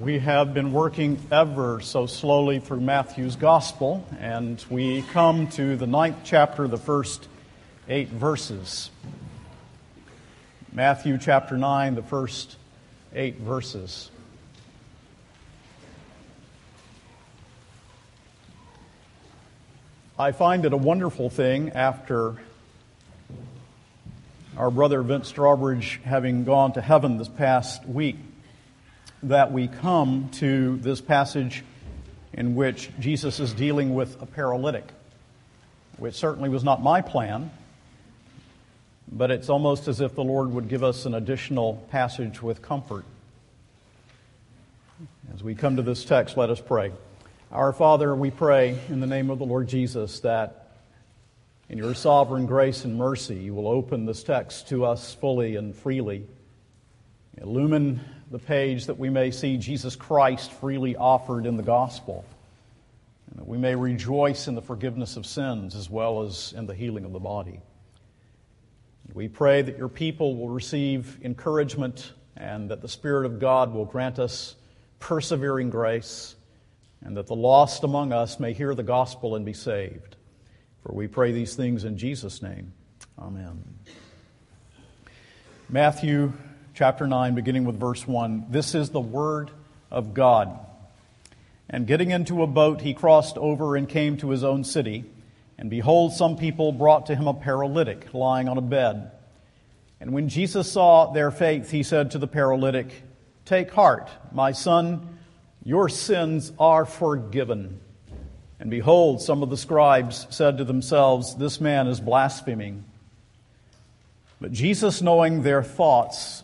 We have been working ever so slowly through Matthew's Gospel, and we come to the ninth chapter, the first eight verses. Matthew chapter 9, the first eight verses. I find it a wonderful thing after our brother Vince Strawbridge having gone to heaven this past week that we come to this passage in which Jesus is dealing with a paralytic, which certainly was not my plan, but it's almost as if the Lord would give us an additional passage with comfort. As we come to this text, let us pray. Our Father, we pray in the name of the Lord Jesus that in your sovereign grace and mercy you will open this text to us fully and freely. Illumine the page that we may see Jesus Christ freely offered in the gospel, and that we may rejoice in the forgiveness of sins as well as in the healing of the body. We pray that your people will receive encouragement and that the Spirit of God will grant us persevering grace and that the lost among us may hear the gospel and be saved. For we pray these things in Jesus' name. Amen. Matthew chapter 9, beginning with verse 1. This is the word of God. And getting into a boat, he crossed over and came to his own city. And behold, some people brought to him a paralytic lying on a bed. And when Jesus saw their faith, he said to the paralytic, Take heart, my son, your sins are forgiven. And behold, some of the scribes said to themselves, This man is blaspheming. But Jesus, knowing their thoughts,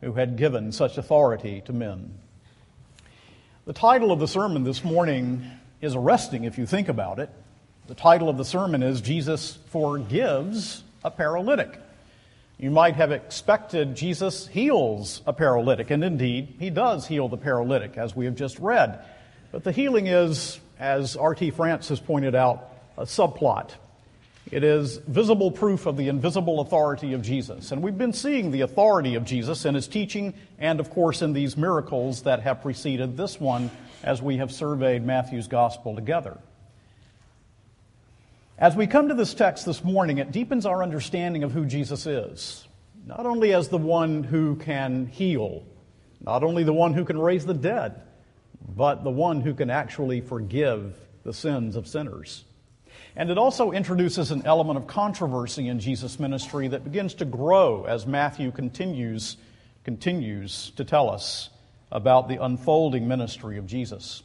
who had given such authority to men. The title of the sermon this morning is arresting if you think about it. The title of the sermon is Jesus Forgives a Paralytic. You might have expected Jesus heals a paralytic, and indeed, he does heal the paralytic, as we have just read. But the healing is, as R.T. France has pointed out, a subplot. It is visible proof of the invisible authority of Jesus. And we've been seeing the authority of Jesus in his teaching and, of course, in these miracles that have preceded this one as we have surveyed Matthew's gospel together. As we come to this text this morning, it deepens our understanding of who Jesus is. Not only as the one who can heal, not only the one who can raise the dead, but the one who can actually forgive the sins of sinners. And it also introduces an element of controversy in Jesus' ministry that begins to grow as Matthew continues, continues to tell us about the unfolding ministry of Jesus.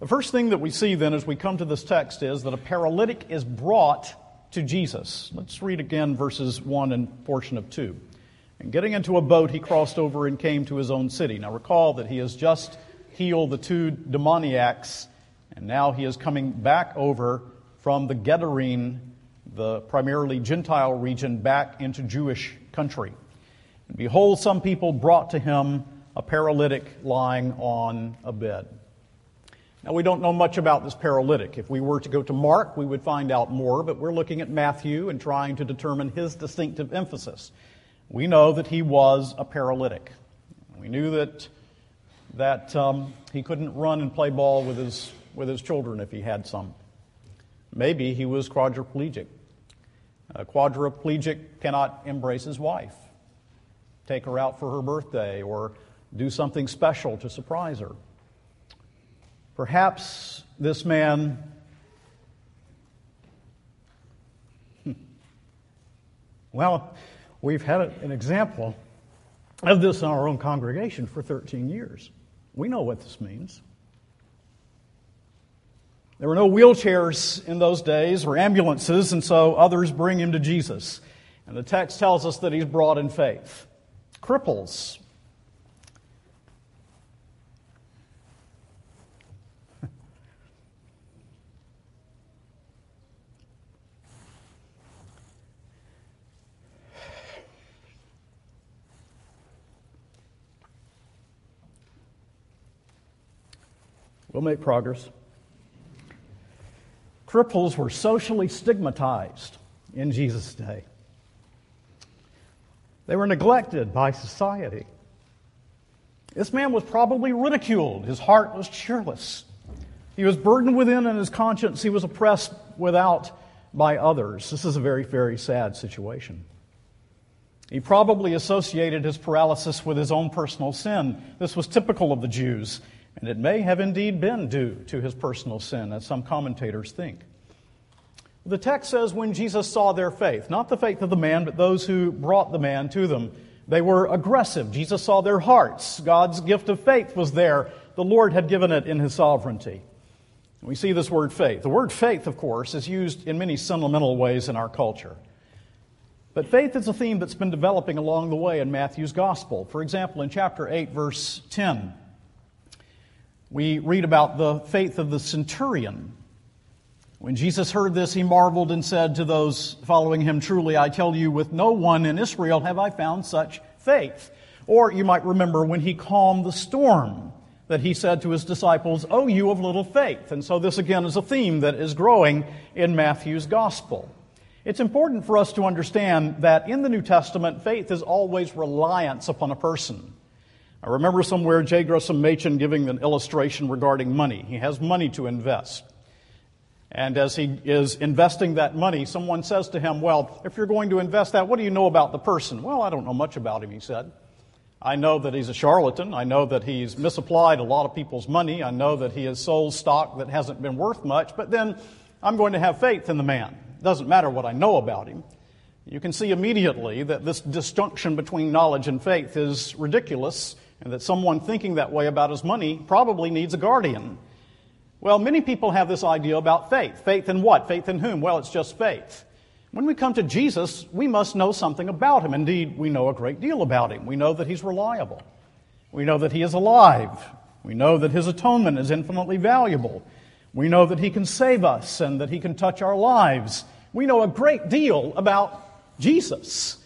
The first thing that we see then as we come to this text is that a paralytic is brought to Jesus. Let's read again verses 1 and portion of 2. And getting into a boat, he crossed over and came to his own city. Now recall that he has just healed the two demoniacs, and now he is coming back over from the Gadarene, the primarily Gentile region, back into Jewish country. And behold, some people brought to him a paralytic lying on a bed. Now, we don't know much about this paralytic. If we were to go to Mark, we would find out more, but we're looking at Matthew and trying to determine his distinctive emphasis. We know that he was a paralytic. We knew that, that um, he couldn't run and play ball with his, with his children if he had some. Maybe he was quadriplegic. A quadriplegic cannot embrace his wife, take her out for her birthday, or do something special to surprise her. Perhaps this man hmm, well, we've had an example of this in our own congregation for 13 years. We know what this means. There were no wheelchairs in those days or ambulances, and so others bring him to Jesus. And the text tells us that he's brought in faith. Cripples. we'll make progress. Cripples were socially stigmatized in Jesus' day. They were neglected by society. This man was probably ridiculed. His heart was cheerless. He was burdened within and his conscience. He was oppressed without by others. This is a very, very sad situation. He probably associated his paralysis with his own personal sin. This was typical of the Jews, and it may have indeed been due to his personal sin, as some commentators think. The text says when Jesus saw their faith, not the faith of the man, but those who brought the man to them, they were aggressive. Jesus saw their hearts. God's gift of faith was there. The Lord had given it in his sovereignty. We see this word faith. The word faith, of course, is used in many sentimental ways in our culture. But faith is a theme that's been developing along the way in Matthew's gospel. For example, in chapter 8, verse 10, we read about the faith of the centurion. When Jesus heard this, he marveled and said to those following him, Truly, I tell you, with no one in Israel have I found such faith. Or you might remember when he calmed the storm that he said to his disciples, Oh, you of little faith. And so this again is a theme that is growing in Matthew's gospel. It's important for us to understand that in the New Testament, faith is always reliance upon a person. I remember somewhere J. Gresham Machen giving an illustration regarding money. He has money to invest. And as he is investing that money, someone says to him, Well, if you're going to invest that, what do you know about the person? Well, I don't know much about him, he said. I know that he's a charlatan. I know that he's misapplied a lot of people's money. I know that he has sold stock that hasn't been worth much. But then I'm going to have faith in the man. It doesn't matter what I know about him. You can see immediately that this disjunction between knowledge and faith is ridiculous, and that someone thinking that way about his money probably needs a guardian. Well, many people have this idea about faith. Faith in what? Faith in whom? Well, it's just faith. When we come to Jesus, we must know something about him. Indeed, we know a great deal about him. We know that he's reliable. We know that he is alive. We know that his atonement is infinitely valuable. We know that he can save us and that he can touch our lives. We know a great deal about Jesus.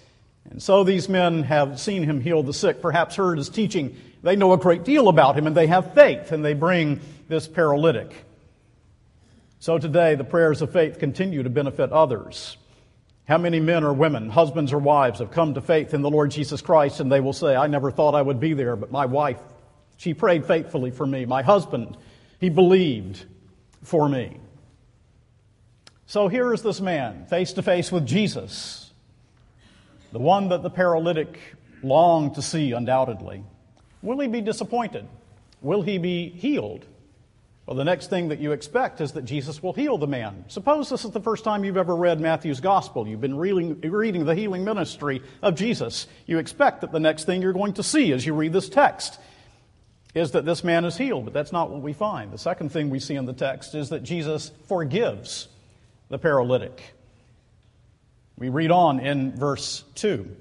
And so these men have seen him heal the sick, perhaps heard his teaching. They know a great deal about him and they have faith and they bring this paralytic. So today, the prayers of faith continue to benefit others. How many men or women, husbands or wives, have come to faith in the Lord Jesus Christ and they will say, I never thought I would be there, but my wife, she prayed faithfully for me. My husband, he believed for me. So here is this man, face to face with Jesus, the one that the paralytic longed to see, undoubtedly. Will he be disappointed? Will he be healed? Well, the next thing that you expect is that Jesus will heal the man. Suppose this is the first time you've ever read Matthew's gospel. You've been reading, reading, the healing ministry of Jesus. You expect that the next thing you're going to see as you read this text is that this man is healed, but that's not what we find. The second thing we see in the text is that Jesus forgives the paralytic. We read on in verse 2.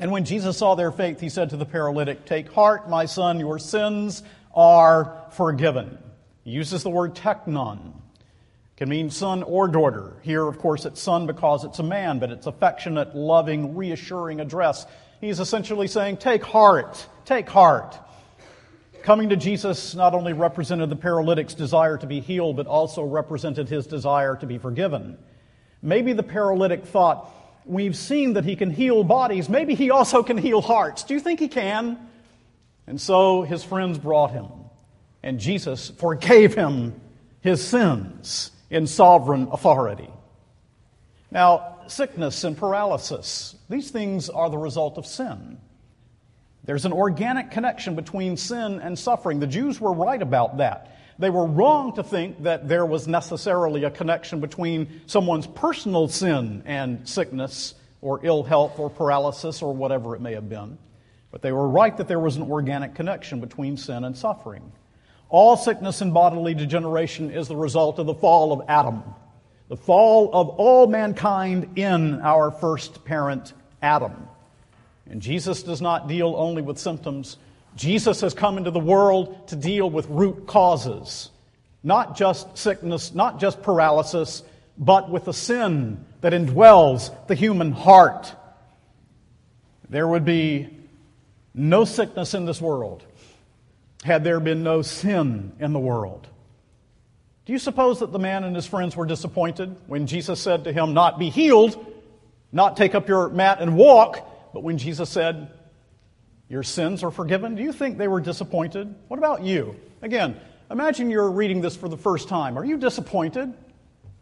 And when Jesus saw their faith, he said to the paralytic, Take heart, my son, your sins are forgiven. He uses the word teknon. It can mean son or daughter. Here, of course, it's son because it's a man, but it's affectionate, loving, reassuring address. He's essentially saying, Take heart, take heart. Coming to Jesus not only represented the paralytic's desire to be healed, but also represented his desire to be forgiven. Maybe the paralytic thought, We've seen that he can heal bodies. Maybe he also can heal hearts. Do you think he can? And so his friends brought him and Jesus forgave him his sins in sovereign authority. Now, sickness and paralysis, these things are the result of sin. There's an organic connection between sin and suffering. The Jews were right about that. They were wrong to think that there was necessarily a connection between someone's personal sin and sickness or ill health or paralysis or whatever it may have been. But they were right that there was an organic connection between sin and suffering. All sickness and bodily degeneration is the result of the fall of Adam, the fall of all mankind in our first parent, Adam. And Jesus does not deal only with symptoms. Jesus has come into the world to deal with root causes, not just sickness, not just paralysis, but with the sin that indwells the human heart. There would be no sickness in this world had there been no sin in the world. Do you suppose that the man and his friends were disappointed when Jesus said to him, Not be healed, not take up your mat and walk, but when Jesus said, Your sins are forgiven? Do you think they were disappointed? What about you? Again, imagine you're reading this for the first time. Are you disappointed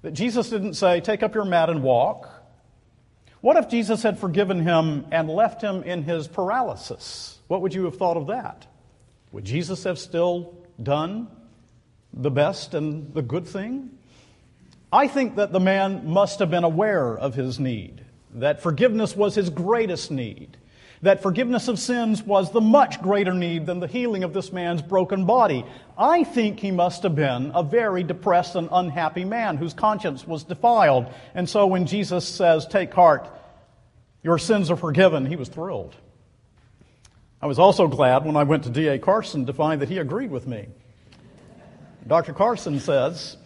that Jesus didn't say, Take up your mat and walk? What if Jesus had forgiven him and left him in his paralysis? What would you have thought of that? Would Jesus have still done the best and the good thing? I think that the man must have been aware of his need, that forgiveness was his greatest need, that forgiveness of sins was the much greater need than the healing of this man's broken body. I think he must have been a very depressed and unhappy man whose conscience was defiled. And so when Jesus says, Take heart, your sins are forgiven, he was thrilled. I was also glad when I went to D.A. Carson to find that he agreed with me. Dr. Carson says,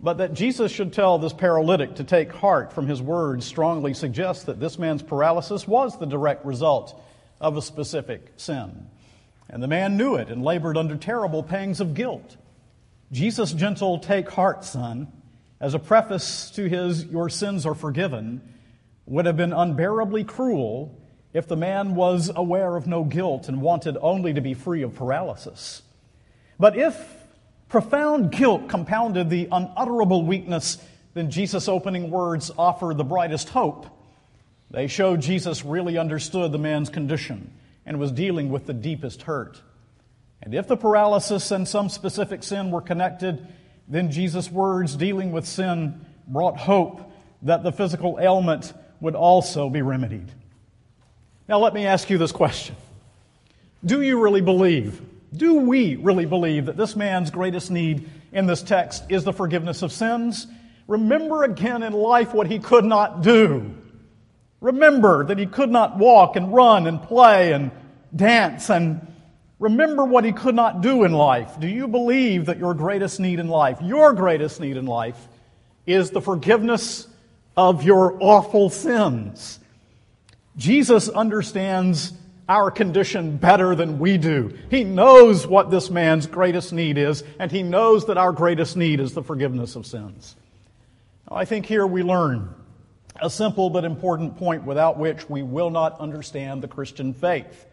but that Jesus should tell this paralytic to take heart from his words strongly suggests that this man's paralysis was the direct result of a specific sin. And the man knew it and labored under terrible pangs of guilt. Jesus' gentle, take heart, son, as a preface to his, your sins are forgiven, would have been unbearably cruel if the man was aware of no guilt and wanted only to be free of paralysis. But if Profound guilt compounded the unutterable weakness, then Jesus' opening words offer the brightest hope. They show Jesus really understood the man's condition and was dealing with the deepest hurt. And if the paralysis and some specific sin were connected, then Jesus' words dealing with sin brought hope that the physical ailment would also be remedied. Now, let me ask you this question Do you really believe do we really believe that this man's greatest need in this text is the forgiveness of sins? Remember again in life what he could not do. Remember that he could not walk and run and play and dance and remember what he could not do in life. Do you believe that your greatest need in life, your greatest need in life, is the forgiveness of your awful sins? Jesus understands our condition better than we do. He knows what this man's greatest need is, and he knows that our greatest need is the forgiveness of sins. I think here we learn a simple but important point without which we will not understand the Christian faith.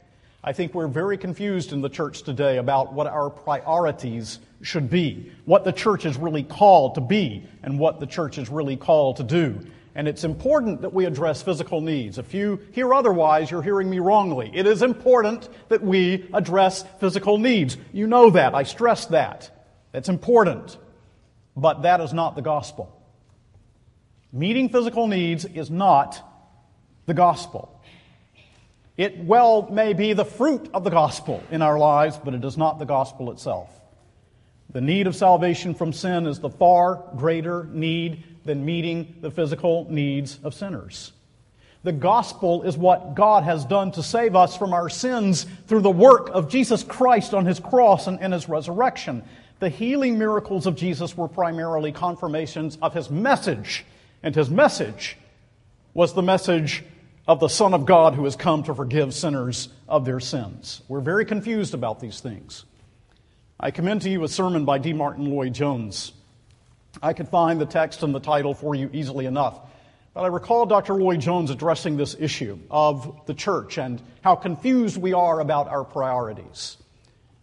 I think we're very confused in the church today about what our priorities should be, what the church is really called to be, and what the church is really called to do. And it's important that we address physical needs. If you hear otherwise, you're hearing me wrongly. It is important that we address physical needs. You know that. I stress that. That's important. But that is not the gospel. Meeting physical needs is not the gospel. It well may be the fruit of the gospel in our lives, but it is not the gospel itself. The need of salvation from sin is the far greater need than meeting the physical needs of sinners. The gospel is what God has done to save us from our sins through the work of Jesus Christ on his cross and in his resurrection. The healing miracles of Jesus were primarily confirmations of his message, and his message was the message of the Son of God who has come to forgive sinners of their sins. We're very confused about these things. I commend to you a sermon by D. Martyn Lloyd Jones I could find the text and the title for you easily enough. But I recall Dr. Lloyd Jones addressing this issue of the church and how confused we are about our priorities.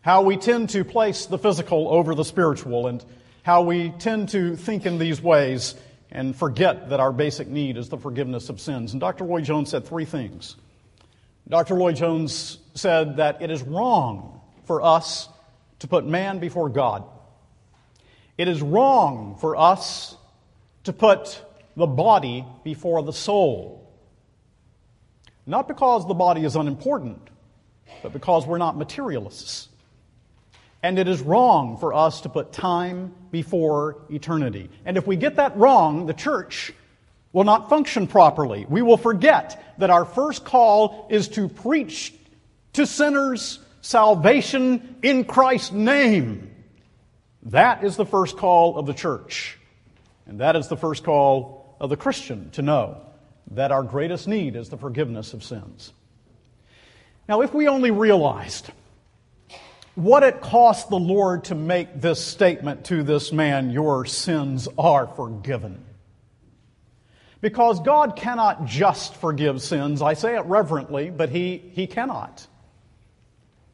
How we tend to place the physical over the spiritual, and how we tend to think in these ways and forget that our basic need is the forgiveness of sins. And Dr. Lloyd Jones said three things. Dr. Lloyd Jones said that it is wrong for us to put man before God. It is wrong for us to put the body before the soul. Not because the body is unimportant, but because we're not materialists. And it is wrong for us to put time before eternity. And if we get that wrong, the church will not function properly. We will forget that our first call is to preach to sinners salvation in Christ's name. That is the first call of the church. And that is the first call of the Christian to know that our greatest need is the forgiveness of sins. Now, if we only realized what it cost the Lord to make this statement to this man Your sins are forgiven. Because God cannot just forgive sins. I say it reverently, but He, he cannot.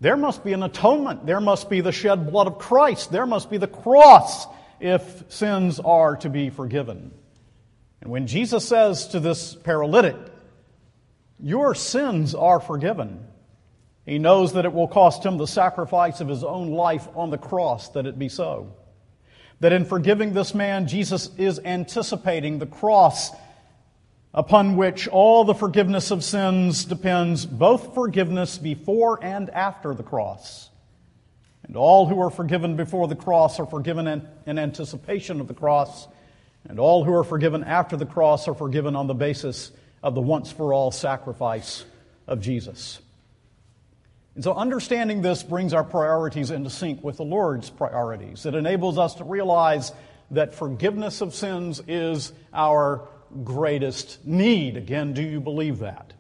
There must be an atonement. There must be the shed blood of Christ. There must be the cross if sins are to be forgiven. And when Jesus says to this paralytic, Your sins are forgiven, he knows that it will cost him the sacrifice of his own life on the cross that it be so. That in forgiving this man, Jesus is anticipating the cross upon which all the forgiveness of sins depends, both forgiveness before and after the cross. And all who are forgiven before the cross are forgiven in, anticipation of the cross, and all who are forgiven after the cross are forgiven on the basis of the once for all sacrifice of Jesus. And so understanding this brings our priorities into sync with the Lord's priorities. It enables us to realize that forgiveness of sins is our greatest need. Again, do you believe that?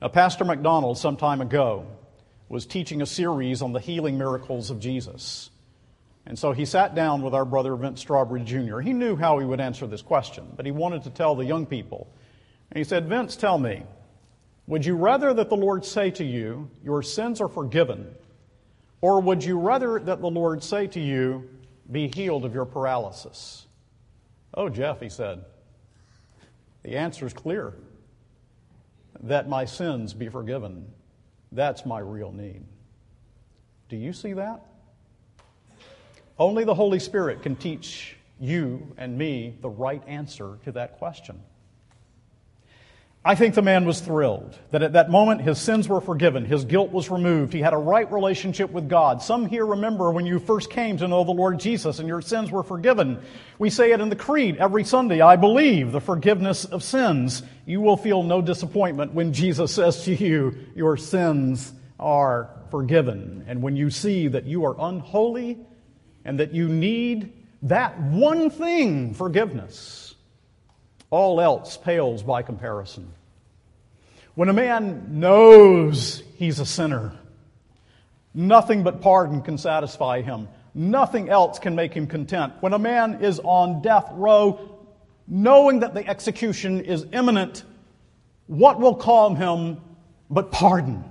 Now, Pastor McDonald, some time ago, was teaching a series on the healing miracles of Jesus. And so he sat down with our brother Vince Strawbridge Jr. He knew how he would answer this question, but he wanted to tell the young people. And he said, Vince, tell me, would you rather that the Lord say to you, Your sins are forgiven? Or would you rather that the Lord say to you, Be healed of your paralysis? Oh, Jeff, he said, the answer is clear that my sins be forgiven. That's my real need. Do you see that? Only the Holy Spirit can teach you and me the right answer to that question. I think the man was thrilled that at that moment his sins were forgiven, his guilt was removed, he had a right relationship with God. Some here remember when you first came to know the Lord Jesus and your sins were forgiven. We say it in the Creed every Sunday I believe the forgiveness of sins. You will feel no disappointment when Jesus says to you, Your sins are forgiven. And when you see that you are unholy and that you need that one thing, forgiveness all else pales by comparison. When a man knows he's a sinner, nothing but pardon can satisfy him. Nothing else can make him content. When a man is on death row, knowing that the execution is imminent, what will calm him but pardon?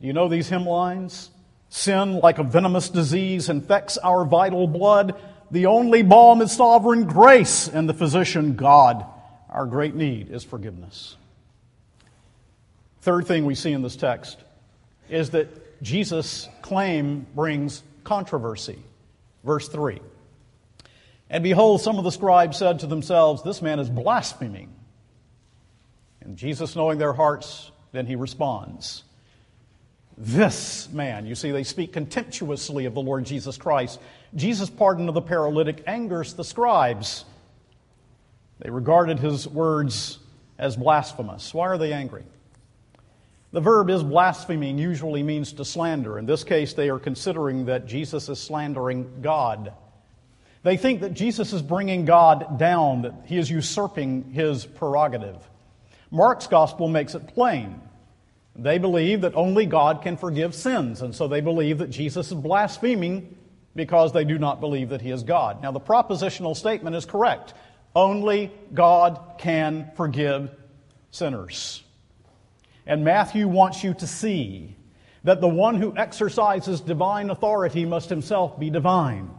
Do you know these hymn lines? Sin, like a venomous disease, infects our vital blood the only balm is sovereign grace, and the physician, God. Our great need is forgiveness. Third thing we see in this text is that Jesus' claim brings controversy. Verse 3. And behold, some of the scribes said to themselves, This man is blaspheming. And Jesus, knowing their hearts, then he responds this man. You see, they speak contemptuously of the Lord Jesus Christ. Jesus' pardon of the paralytic angers the scribes. They regarded his words as blasphemous. Why are they angry? The verb is blaspheming usually means to slander. In this case, they are considering that Jesus is slandering God. They think that Jesus is bringing God down, that he is usurping his prerogative. Mark's gospel makes it plain they believe that only God can forgive sins, and so they believe that Jesus is blaspheming because they do not believe that he is God. Now, the propositional statement is correct. Only God can forgive sinners. And Matthew wants you to see that the one who exercises divine authority must himself be divine.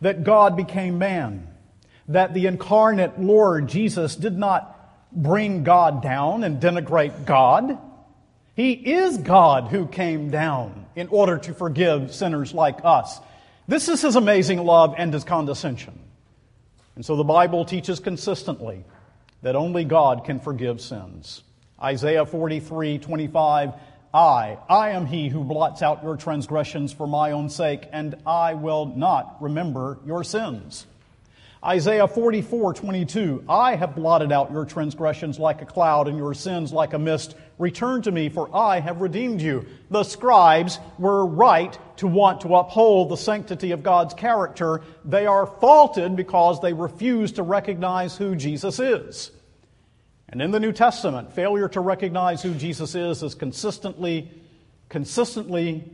That God became man. That the incarnate Lord Jesus did not bring God down and denigrate God. He is God who came down in order to forgive sinners like us. This is his amazing love and his condescension. And so the Bible teaches consistently that only God can forgive sins. Isaiah 43 25, I, I am he who blots out your transgressions for my own sake, and I will not remember your sins. Isaiah 44, 22. I have blotted out your transgressions like a cloud and your sins like a mist. Return to me, for I have redeemed you. The scribes were right to want to uphold the sanctity of God's character. They are faulted because they refuse to recognize who Jesus is. And in the New Testament, failure to recognize who Jesus is is consistently consistently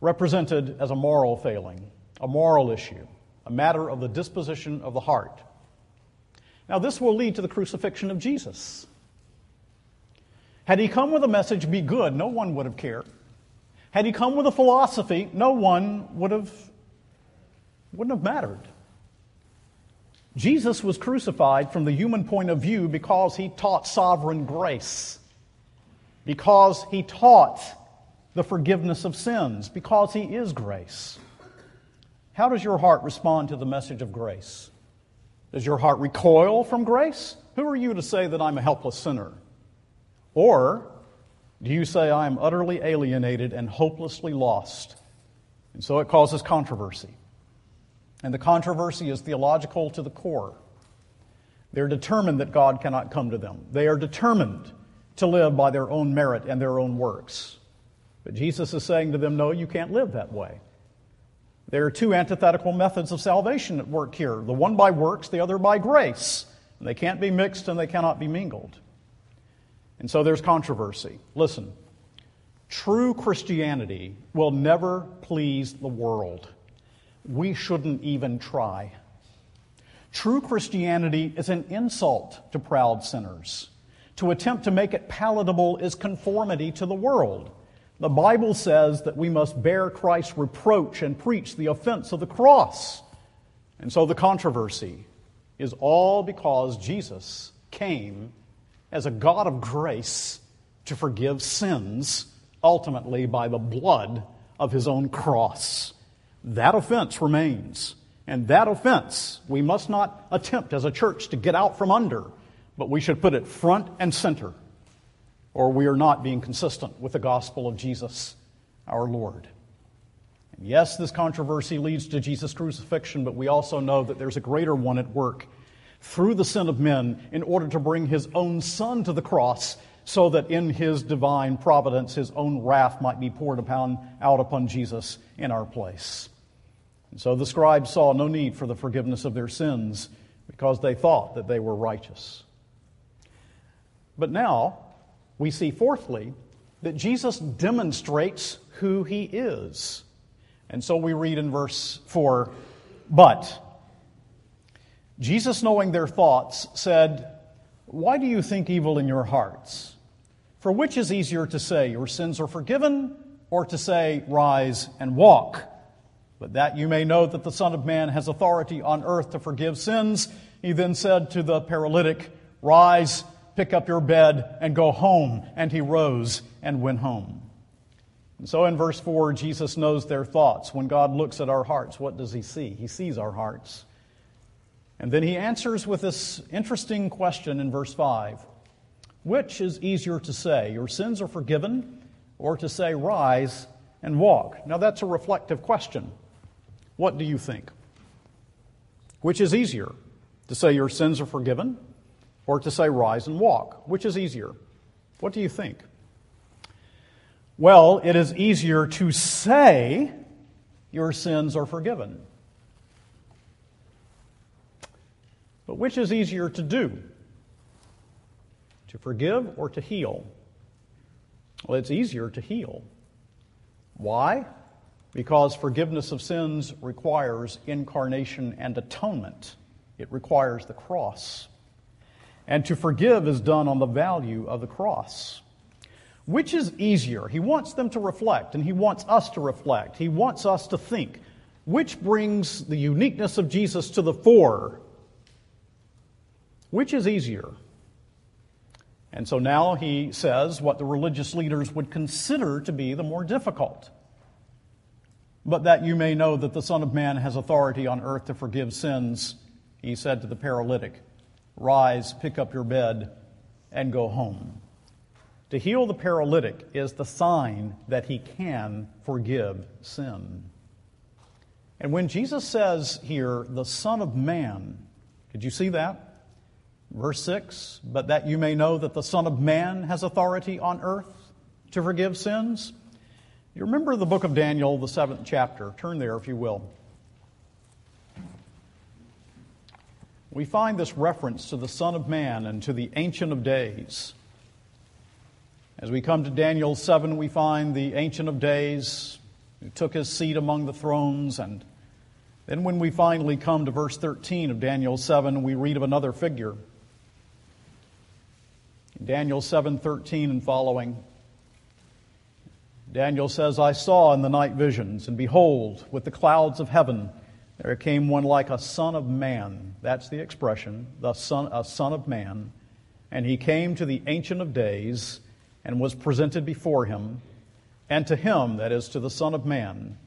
represented as a moral failing, a moral issue, a matter of the disposition of the heart. Now, this will lead to the crucifixion of Jesus. Had he come with a message, be good, no one would have cared. Had he come with a philosophy, no one would have, wouldn't have mattered. Jesus was crucified from the human point of view because he taught sovereign grace, because he taught the forgiveness of sins, because he is grace. How does your heart respond to the message of grace? Does your heart recoil from grace? Who are you to say that I'm a helpless sinner? Or do you say, I am utterly alienated and hopelessly lost? And so it causes controversy. And the controversy is theological to the core. They're determined that God cannot come to them. They are determined to live by their own merit and their own works. But Jesus is saying to them, No, you can't live that way. There are two antithetical methods of salvation at work here the one by works, the other by grace. And they can't be mixed and they cannot be mingled. And so there's controversy. Listen, true Christianity will never please the world. We shouldn't even try. True Christianity is an insult to proud sinners. To attempt to make it palatable is conformity to the world. The Bible says that we must bear Christ's reproach and preach the offense of the cross. And so the controversy is all because Jesus came as a God of grace to forgive sins, ultimately by the blood of his own cross. That offense remains. And that offense we must not attempt as a church to get out from under, but we should put it front and center, or we are not being consistent with the gospel of Jesus, our Lord. And yes, this controversy leads to Jesus' crucifixion, but we also know that there's a greater one at work through the sin of men in order to bring his own son to the cross so that in his divine providence his own wrath might be poured upon, out upon Jesus in our place. And so the scribes saw no need for the forgiveness of their sins because they thought that they were righteous. But now we see, fourthly, that Jesus demonstrates who he is. And so we read in verse 4 But Jesus, knowing their thoughts, said, Why do you think evil in your hearts? For which is easier to say, Your sins are forgiven, or to say, Rise and walk? But that you may know that the Son of Man has authority on earth to forgive sins, he then said to the paralytic, Rise, pick up your bed, and go home. And he rose and went home. And so in verse 4, Jesus knows their thoughts. When God looks at our hearts, what does he see? He sees our hearts. And then he answers with this interesting question in verse 5 Which is easier to say, Your sins are forgiven, or to say, Rise and walk? Now that's a reflective question. What do you think? Which is easier, to say, Your sins are forgiven, or to say, Rise and walk? Which is easier? What do you think? Well, it is easier to say, Your sins are forgiven. But which is easier to do? To forgive or to heal? Well, it's easier to heal. Why? Because forgiveness of sins requires incarnation and atonement. It requires the cross. And to forgive is done on the value of the cross. Which is easier? He wants them to reflect, and he wants us to reflect. He wants us to think. Which brings the uniqueness of Jesus to the fore which is easier? And so now he says what the religious leaders would consider to be the more difficult. But that you may know that the Son of Man has authority on earth to forgive sins, he said to the paralytic, Rise, pick up your bed, and go home. To heal the paralytic is the sign that he can forgive sin. And when Jesus says here, the Son of Man, did you see that? Verse 6 But that you may know that the Son of Man has authority on earth to forgive sins. You remember the book of Daniel, the seventh chapter. Turn there, if you will. We find this reference to the Son of Man and to the Ancient of Days. As we come to Daniel 7, we find the Ancient of Days who took his seat among the thrones. And then when we finally come to verse 13 of Daniel 7, we read of another figure. In Daniel 7:13 and following, Daniel says, I saw in the night visions, and behold, with the clouds of heaven, there came one like a son of man. That's the expression, the son, a son of man. And he came to the Ancient of Days and was presented before him. And to him, that is, to the Son of Man,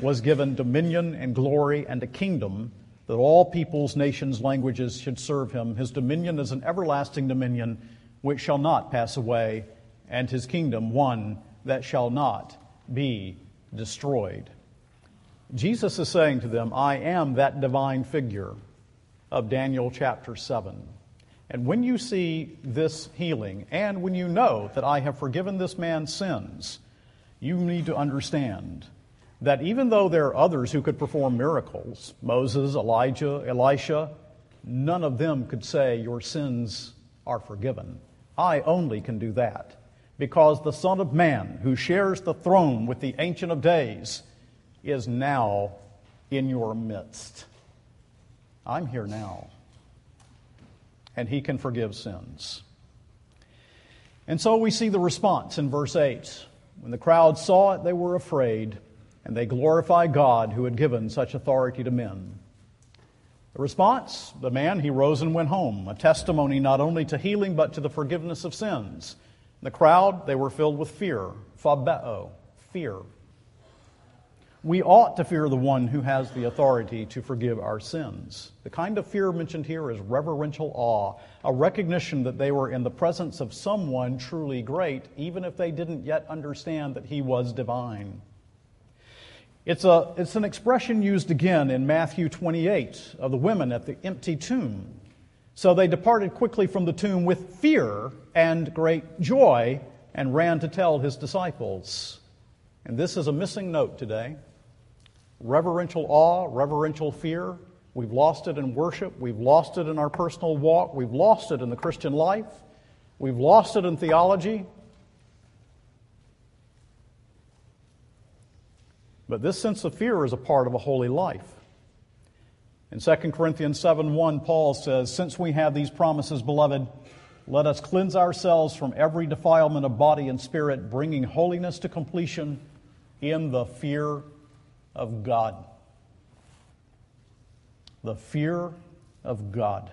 was given dominion and glory and a kingdom that all peoples, nations, languages should serve him. His dominion is an everlasting dominion which shall not pass away, and his kingdom one that shall not be destroyed. Jesus is saying to them, I am that divine figure of Daniel chapter 7. And when you see this healing, and when you know that I have forgiven this man's sins, you need to understand that even though there are others who could perform miracles, Moses, Elijah, Elisha, none of them could say, Your sins are forgiven. I only can do that because the Son of Man, who shares the throne with the Ancient of Days, is now in your midst. I'm here now and he can forgive sins. And so we see the response in verse 8. When the crowd saw it, they were afraid, and they glorified God who had given such authority to men. The response the man, he rose and went home, a testimony not only to healing, but to the forgiveness of sins. The crowd, they were filled with fear, phobeo, fear we ought to fear the one who has the authority to forgive our sins. The kind of fear mentioned here is reverential awe, a recognition that they were in the presence of someone truly great, even if they didn't yet understand that he was divine. It's, a, it's an expression used again in Matthew 28 of the women at the empty tomb. So they departed quickly from the tomb with fear and great joy and ran to tell his disciples. And this is a missing note today reverential awe, reverential fear. We've lost it in worship. We've lost it in our personal walk. We've lost it in the Christian life. We've lost it in theology. But this sense of fear is a part of a holy life. In 2 Corinthians 7 1, Paul says, Since we have these promises, beloved, let us cleanse ourselves from every defilement of body and spirit, bringing holiness to completion in the fear of God. The fear of God.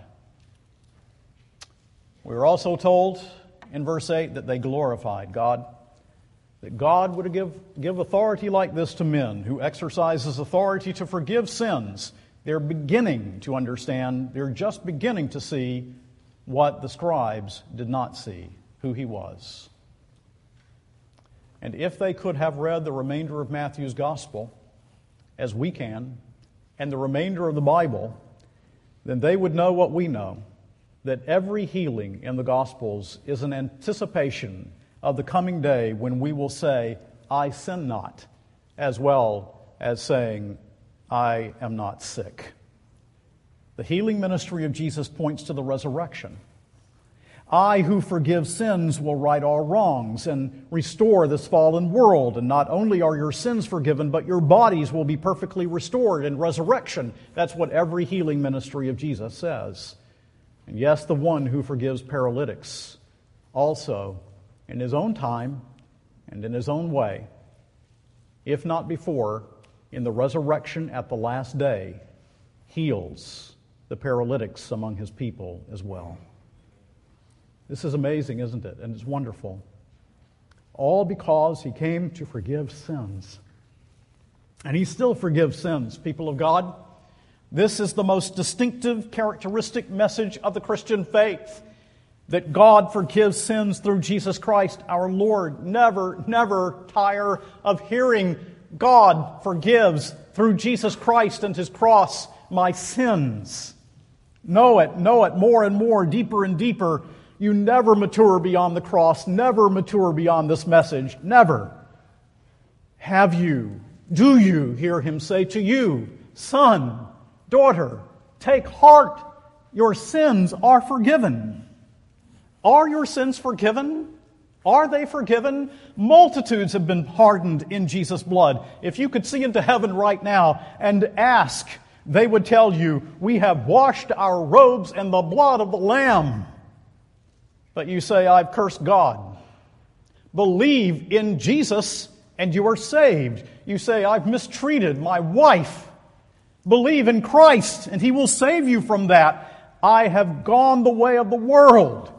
We are also told in verse 8 that they glorified God. That God would give, give authority like this to men who exercises authority to forgive sins. They're beginning to understand, they're just beginning to see what the scribes did not see who he was. And if they could have read the remainder of Matthew's gospel, as we can and the remainder of the Bible, then they would know what we know that every healing in the Gospels is an anticipation of the coming day when we will say, I sin not, as well as saying, I am not sick. The healing ministry of Jesus points to the resurrection. I who forgive sins will right all wrongs and restore this fallen world. And not only are your sins forgiven, but your bodies will be perfectly restored in resurrection. That's what every healing ministry of Jesus says. And yes, the one who forgives paralytics also, in his own time and in his own way, if not before, in the resurrection at the last day, heals the paralytics among his people as well. This is amazing, isn't it? And it's wonderful. All because he came to forgive sins. And he still forgives sins, people of God. This is the most distinctive, characteristic message of the Christian faith that God forgives sins through Jesus Christ our Lord. Never, never tire of hearing God forgives through Jesus Christ and his cross my sins. Know it, know it more and more, deeper and deeper you never mature beyond the cross, never mature beyond this message, never. Have you, do you hear him say to you, son, daughter, take heart, your sins are forgiven. Are your sins forgiven? Are they forgiven? Multitudes have been pardoned in Jesus' blood. If you could see into heaven right now and ask, they would tell you, We have washed our robes in the blood of the Lamb. But you say, I've cursed God. Believe in Jesus and you are saved. You say, I've mistreated my wife. Believe in Christ and he will save you from that. I have gone the way of the world.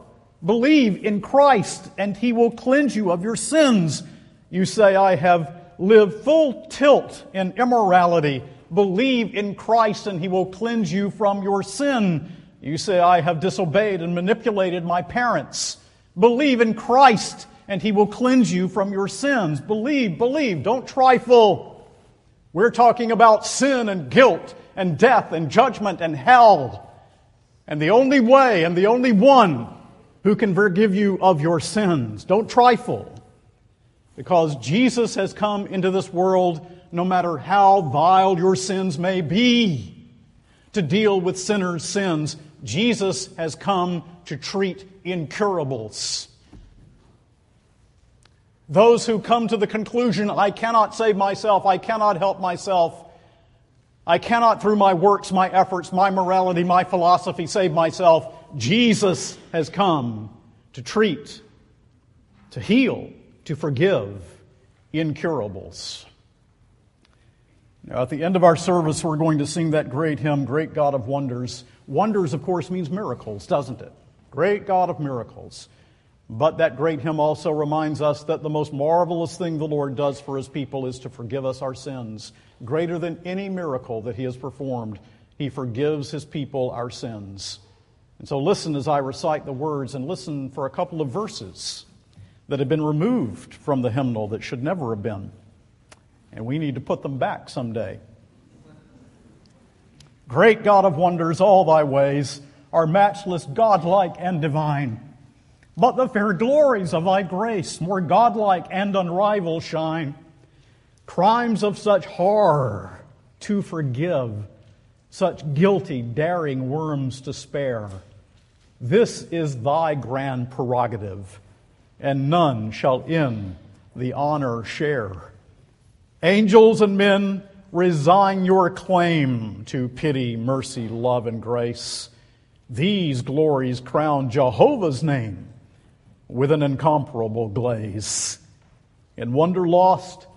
Believe in Christ and he will cleanse you of your sins. You say, I have lived full tilt in immorality. Believe in Christ and he will cleanse you from your sin. You say, I have disobeyed and manipulated my parents. Believe in Christ and he will cleanse you from your sins. Believe, believe, don't trifle. We're talking about sin and guilt and death and judgment and hell. And the only way and the only one who can forgive you of your sins. Don't trifle. Because Jesus has come into this world no matter how vile your sins may be to deal with sinners' sins. Jesus has come to treat incurables. Those who come to the conclusion, I cannot save myself, I cannot help myself, I cannot through my works, my efforts, my morality, my philosophy save myself. Jesus has come to treat, to heal, to forgive incurables. Now, at the end of our service, we're going to sing that great hymn, Great God of Wonders. Wonders, of course, means miracles, doesn't it? Great God of miracles. But that great hymn also reminds us that the most marvelous thing the Lord does for his people is to forgive us our sins. Greater than any miracle that he has performed, he forgives his people our sins. And so listen as I recite the words and listen for a couple of verses that have been removed from the hymnal that should never have been. And we need to put them back someday. Great God of wonders, all thy ways are matchless, godlike, and divine. But the fair glories of thy grace, more godlike and unrivaled, shine. Crimes of such horror to forgive, such guilty, daring worms to spare. This is thy grand prerogative, and none shall in the honor share. Angels and men, resign your claim to pity, mercy, love, and grace. These glories crown Jehovah's name with an incomparable glaze. In wonder lost,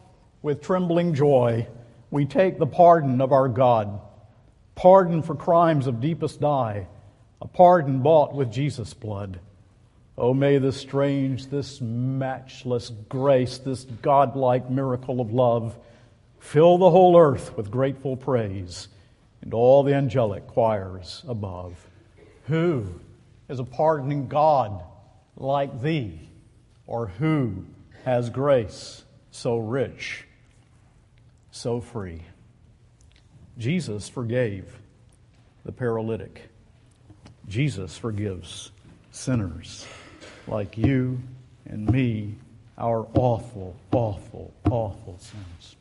with trembling joy, we take the pardon of our God, pardon for crimes of deepest dye, a pardon bought with Jesus' blood. Oh, may this strange, this matchless grace, this godlike miracle of love fill the whole earth with grateful praise and all the angelic choirs above. Who is a pardoning God? like thee, or who has grace so rich, so free? Jesus forgave the paralytic. Jesus forgives sinners like you and me, our awful, awful, awful sins.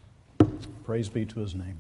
Praise be to his name.